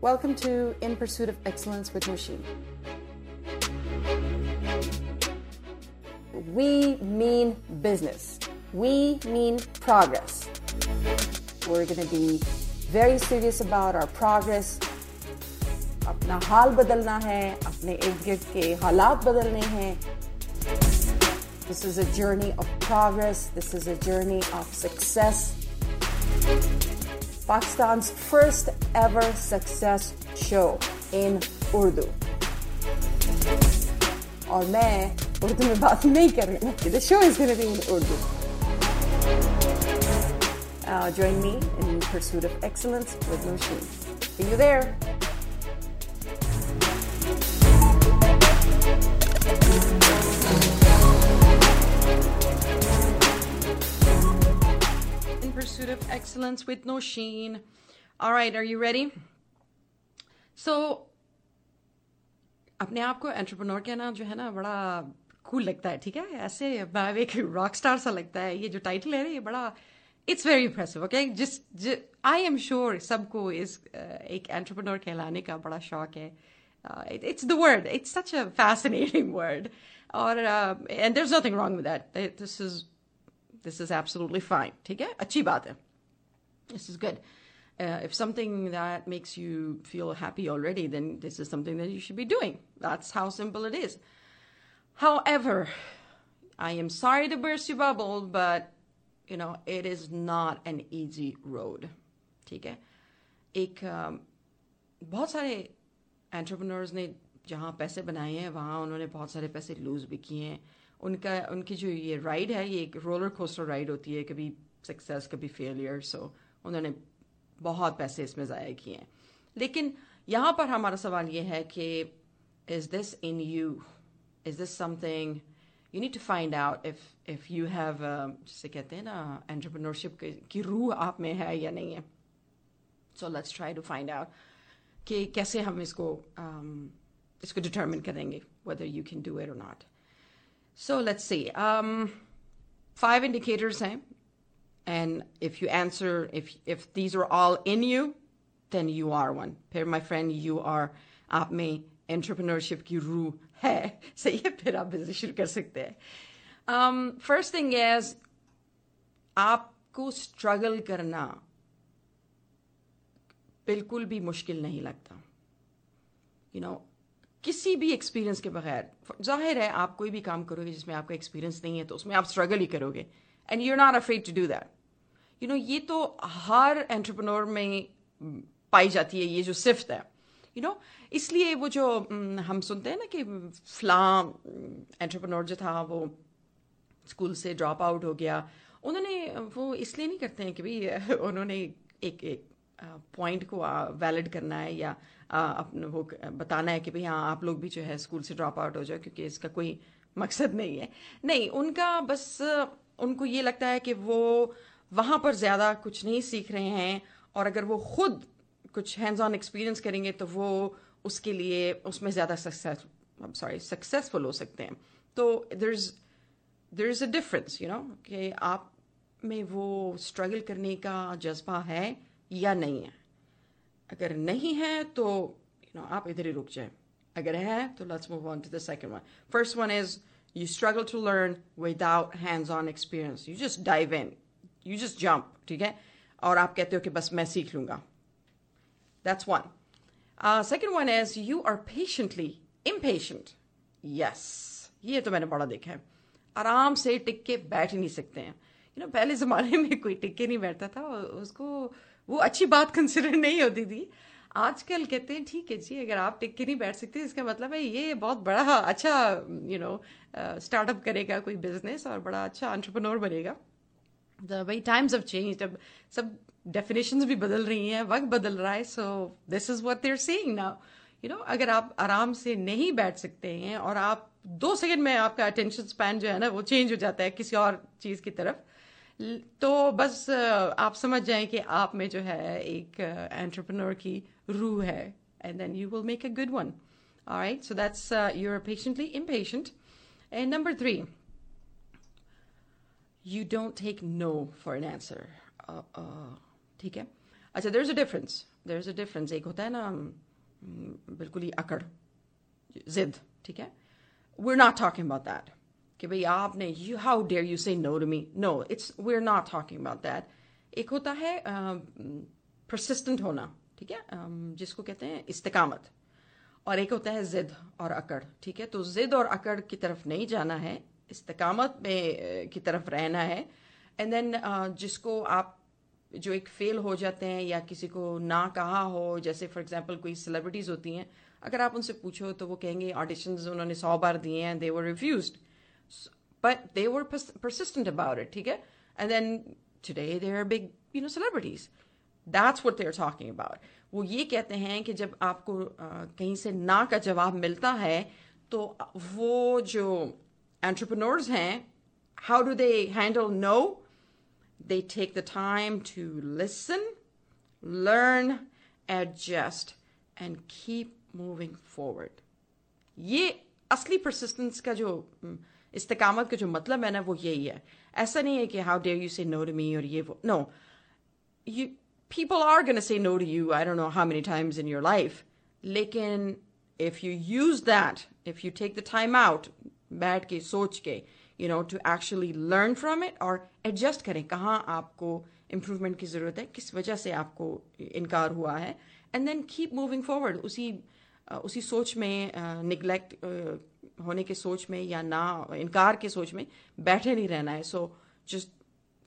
Welcome to In Pursuit of Excellence with Machine. We mean business. We mean progress. We're going to be very serious about our progress. अपना हाल बदलना है अपने इर्द गिर्द के हालात बदलने हैं This is a journey of progress. This is a journey of success. Pakistan's first ever success show in Urdu. और मैं उर्दू में बात नहीं कर रही हूँ The show is going to be in Urdu. Uh, join me in pursuit of excellence with Nosheen. See you there. pursuit of excellence with Nosheen. All right, are you ready? So, अपने आप को entrepreneur कहना जो है ना बड़ा cool लगता है ठीक है ऐसे मैं एक रॉक स्टार सा लगता है ये जो टाइटल है ना ये बड़ा इट्स वेरी इम्प्रेसिव ओके जिस आई एम श्योर सबको इस uh, एक एंटरप्रेन्योर कहलाने का बड़ा शौक है it's the word it's such a fascinating word और and there is nothing wrong with that this is this is absolutely fine ठीक है अच्छी बात है this is good. Uh, if something that makes you feel happy already, then this is something that you should be doing. That's how simple it is. However, I am sorry to burst your bubble, but you know it is not an easy road. ठीक है एक um, बहुत सारे entrepreneurs ने जहाँ पैसे बनाए हैं वहाँ उन्होंने बहुत सारे पैसे लूज भी किए हैं उनका उनकी जो ये राइड है ये एक रोलर कोस्टर राइड होती है कभी सक्सेस कभी फेलियर सो उन्होंने बहुत पैसे इसमें ज़ाया किए हैं। लेकिन यहाँ पर हमारा सवाल ये है कि is this in you is this something you need to find out if if you have जिसे कहते हैं ना एंटरप्रेन्योरशिप की रूह आप में है या नहीं है। So let's try to find out कि कैसे हम इसको um, इसको डिटर्मिन करेंगे whether you can do it और not so let's see five indicators हैं and if you answer if if these are all in you then you are one फिर my friend you are आप में entrepreneurship की रूह है सही है फिर आप बिजनेस शुरू कर सकते हैं फर्स्ट थिंग इज आपको स्ट्रगल करना बिल्कुल भी मुश्किल नहीं लगता यू you नो know, किसी भी एक्सपीरियंस के बगैर, ज़ाहिर है आप कोई भी काम करोगे जिसमें आपका एक्सपीरियंस नहीं है तो उसमें आप स्ट्रगल ही करोगे and you are not afraid to do that you know ये तो हर एंटरप्रेन्योर में पाई जाती है, ये जो सिफ्त है। यू नो इसलिए वो जो हम सुनते हैं ना कि फ्ला एंटरप्रेन्योर जो था, वो स्कूल से ड्रॉप आउट हो गया। उन्होंने, वो इसलिए नहीं करते हैं कि भाई, उन्होंने एक एक पॉइंट को वैलिड करना है या अपना वो बताना है कि भाई हाँ आप लोग भी जो है स्कूल से ड्रॉप आउट हो जाओ, क्योंकि इसका कोई मकसद नहीं है। नहीं, उनका बस उनको ये लगता है कि वो वहाँ पर ज़्यादा कुछ नहीं सीख रहे हैं, और अगर वो खुद कुछ हैंड्स ऑन एक्सपीरियंस करेंगे तो वो उसके लिए उसमें ज़्यादा सक्सेस सॉरी सक्सेसफुल हो सकते हैं। तो there is there is a difference you know कि आप में वो स्ट्रगल करने का जज्बा है या नहीं है। अगर नहीं है तो यू नो आप इधर ही रुक जाए। अगर है तो let's move on to the second one first one is you struggle to learn without hands on experience you just dive in you just jump ठीक है? और आप कहते हो कि बस मैं सीख लूँगा। That's one second one is you are patiently impatient yes ये तो मैंने बड़ा देखा है। आराम से टिक के बैठ ही नहीं सकते हैं। यू नो पहले ज़माने में कोई टिक नहीं बैठता था उसको, वो अच्छी बात कंसिडर नहीं होती थी। आजकल कहते हैं, ठीक है जी, अगर आप टिक के नहीं बैठ सकते, इसका मतलब है ये बहुत बड़ा अच्छा यू नो स्टार्टअप करेगा कोई बिज़नेस और बड़ा अच्छा एंटरप्रेन्योर बनेगा। द भाई टाइम्स ऑफ़ चेंज अब सब डेफिनेशंस भी बदल रही हैं, वक्त बदल रहा है so this is what they're saying now you know अगर आप आराम से नहीं बैठ सकते हैं और आप, दो सेकंड में आपका अटेंशन स्पैन जो है ना, वो चेंज हो जाता है किसी और चीज़ की तरफ़। तो बस आप समझ जाएँ कि आप में जो है एक एंटरप्रेन्योर की रूह है and then you will make a good one right so that's you are patiently impatient and number three you don't take no for an answer ठीक है? अच्छा there is a difference there is a difference एक होता है ना बिल्कुल ही अकड़, जिद, ठीक है? We're not talking about that. कि भाई आपने you how dare you say no to me no it's we are not talking about that एक होता है परसिस्टेंट होना ठीक है? जिसको कहते हैं इस्तकामत। और एक होता है जिद और अकड़ ठीक है? तो जिद और अकड़ की तरफ़ नहीं जाना है इस्तकामत में की तरफ़ रहना है। एंड देन uh, जिसको आप जो एक फेल हो जाते हैं या किसी को ना कहा हो जैसे फॉर एग्जांपल कोई सेलिब्रिटीज होती हैं अगर आप उनसे पूछो तो वो कहेंगे ऑडिशंस उन्होंने सौ बार दिए हैं they were refuse but they were persistent about it ठीक है and then today they are big you know celebrities that's what they are talking about वो ये कहते हैं कि जब आपको कहीं से ना का जवाब मिलता है तो वो जो एंटरप्रेन्योर्स हैं how do they handle no they take the time to listen learn adjust and keep moving forward ये असली परसिस्टेंस का जो इस्तकामत का जो मतलब है ना वो यही है ऐसा नहीं है कि how dare you say no to me और ये वो no you are going to say no to you, I don't know how many times in your life. Lekin, if you use that, if you take the time out, बैठ के सोच के you know to actually learn from it or adjust करें कहाँ आपको improvement की ज़रूरत है किस वजह से आपको इनकार हुआ है and then keep moving forward उसी उसी सोच में निगलेक्ट होने के सोच में या ना इनकार के सोच में बैठे नहीं रहना है। So just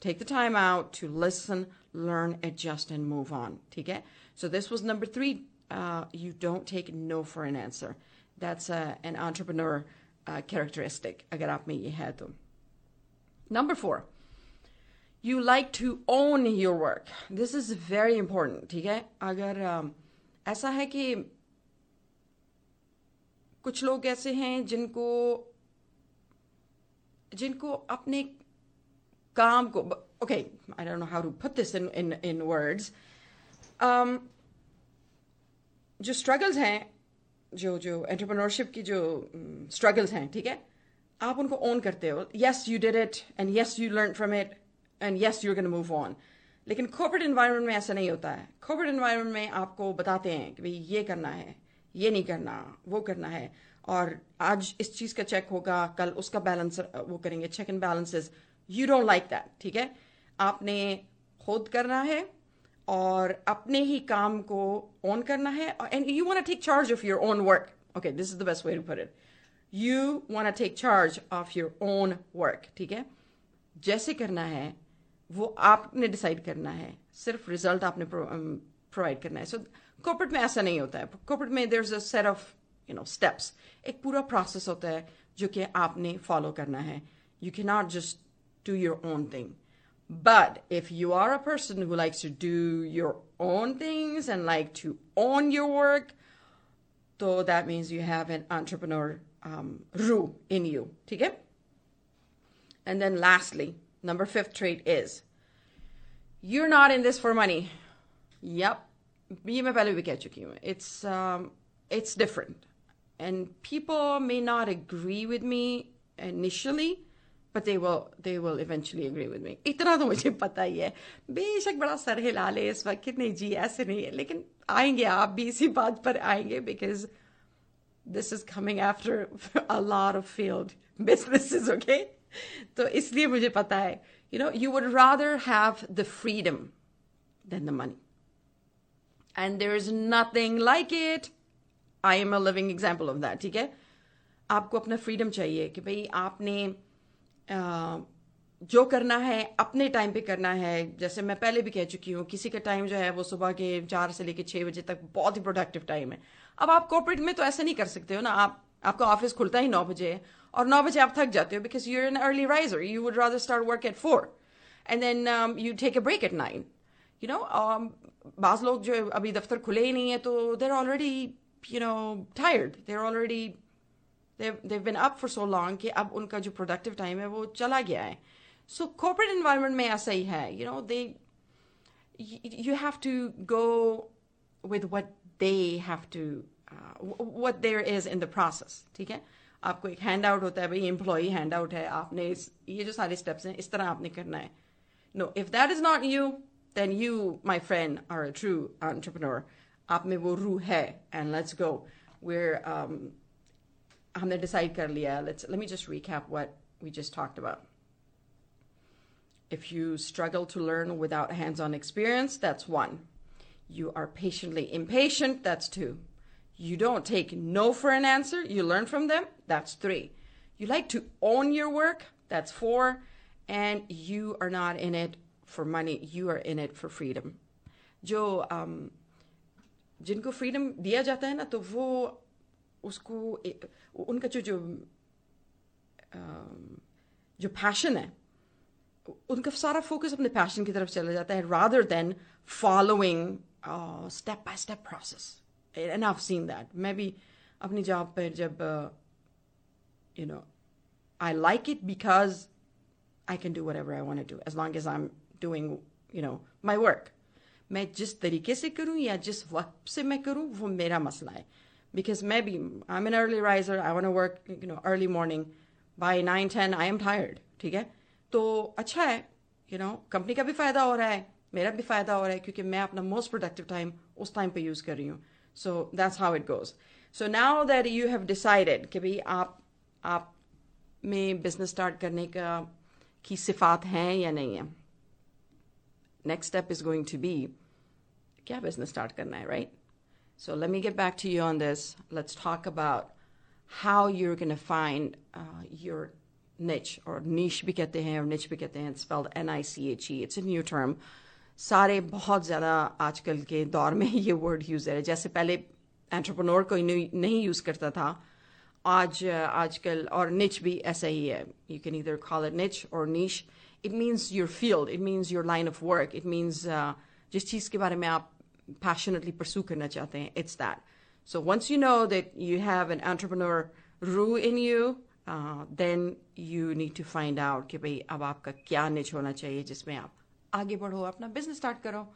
take the time out to listen learn adjust and move on ठीक है? So this was number three you don't take no for an answer that's an entrepreneur characteristic अगर आप में ये है तो। Number four you like to own your work this is very important ठीक है? अगर um, ऐसा है कि कुछ लोग ऐसे हैं जिनको जिनको अपने काम को okay I know how to put this in, in, in words. Um, जो स्ट्रगल्स हैं जो जो एंटरप्रेन्योरशिप की जो स्ट्रगल्स हैं ठीक है? आप उनको ओन करते हो। Yes you did it and yes you learn from it and yes you can move on लेकिन कॉर्पोरेट इन्वायरमेंट में ऐसा नहीं होता है। कॉर्पोरेट इन्वायरमेंट में आपको बताते हैं कि भाई ये करना है। ये नहीं करना, वो करना है। और आज इस चीज़ का चेक होगा, कल उसका बैलेंस वो करेंगे check and balances you don't like that ठीक है? आपने खुद करना है और अपने ही काम को ऑन करना है and you want take charge of your own work okay this is the best way to put it you want take charge of your own work ठीक है? जैसे करना है, वो आपने डिसाइड करना है। सिर्फ़ रिज़ल्ट आपने प्रोवाइड करना है। सो कॉर्पोरेट में ऐसा नहीं होता है कॉर्पोरेट में there is a set of you know steps एक पूरा प्रोसेस होता है जो कि आपने फॉलो करना है you can not just do your own thing But if you are a person who likes to do your own things and like to own your work, so that means you have an entrepreneur um, ru in you. Okay? And then lastly, number fifth trait is you're not in this for money. Yep. It's um, it's different. And people may not agree with me initially, but they will they will eventually agree with me इतना तो मुझे पता ही है बेशक बड़ा sir हिला ले इस वक्त नहीं जी ऐसे नहीं है लेकिन आएंगे आप भी इसी बात पर आएंगे because this is coming after a lot of failed businesses okay तो इसलिए मुझे पता है you know you would rather have the freedom than the money and there is nothing like it I am a living example of that ठीक है आपको अपना freedom चाहिए कि भाई आपने जो करना है अपने टाइम पे करना है जैसे मैं पहले भी कह चुकी हूँ किसी का टाइम जो है वो सुबह के चार से लेकर छह बजे तक बहुत ही प्रोडक्टिव टाइम है अब आप कॉर्पोरेट में तो ऐसा नहीं कर सकते हो ना आप आपका ऑफिस खुलता ही नौ बजे है और नौ बजे आप थक जाते हो because you an early riser you would rather start work at four and then you take a break at nine you know बाज लोग जो अभी दफ्तर खुले ही नहीं है तो देर already you know tired there already they've been up for so long कि अब उनका जो productive time है वो चला गया है so corporate environment में ऐसा ही है you know they you have to go with what they have to uh, what there is in the process ठीक है आपको एक हैंड आउट होता है भाई एम्प्लॉय हैंड आउट है आपने इस ये जो सारे स्टेप्स हैं इस तरह आपने करना है no if that is not you then you my friend are a true entrepreneur आप में वो रूह है and let's go we're um, हमने decide कर लिया let's let me just recap what we just talked about if you struggle to learn without hands-on experience that's one you are patiently impatient that's two you don't take no for an answer you learn from them that's three you like to own your work that's four and you are not in it for money you are in it for freedom जो um, जिनको freedom दिया जाता है ना तो वो उसको उनका जो जो जो पैशन है उनका सारा फोकस अपने पैशन की तरफ चला जाता है rather than following step by step process and I seen that मैं भी अपनी जॉब पर जब you know I like it because I can do whatever I want do as long as I am doing you know my work मैं जिस तरीके से करूँ या जिस वक्त से मैं करूँ वो मेरा मसला है बिकॉज़ मैं भी I am an early riser I want work you know early morning by nine ten I am tired ठीक है तो अच्छा है यू नो कंपनी का भी फ़ायदा हो रहा है मेरा भी फ़ायदा हो रहा है क्योंकि मैं अपना मोस्ट प्रोडक्टिव टाइम उस टाइम पे यूज़ कर रही हूँ so that's how it goes so now that you have decided कि भाई आप आप में बिज़नेस स्टार्ट करने का की सिफात हैं या नहीं है next step is going to be क्या business start करना है right so let me get back to you on this let's talk about how you're going to find uh, your niche or niche भी कहते हैं और niche भी कहते हैं it's spelled N-I-C-H-E it's a new term सारे बहुत ज़्यादा आजकल के दौर में ये वर्ड यूज़ है जैसे पहले एंटरप्रेन्योर कोई नहीं यूज़ करता था आज आजकल और निच भी ऐसा ही है यू कैन इधर कॉल इट निच और नीश it means your field it means your line of work it means uh, जिस चीज़ के बारे में आप passionately pursue करना चाहते हैं it's that so once you know that you have an entrepreneur rule in you uh, then you need to find out कि भाई अब आपका क्या निच होना चाहिए जिसमें आप आगे बढ़ो अपना बिजनेस स्टार्ट करो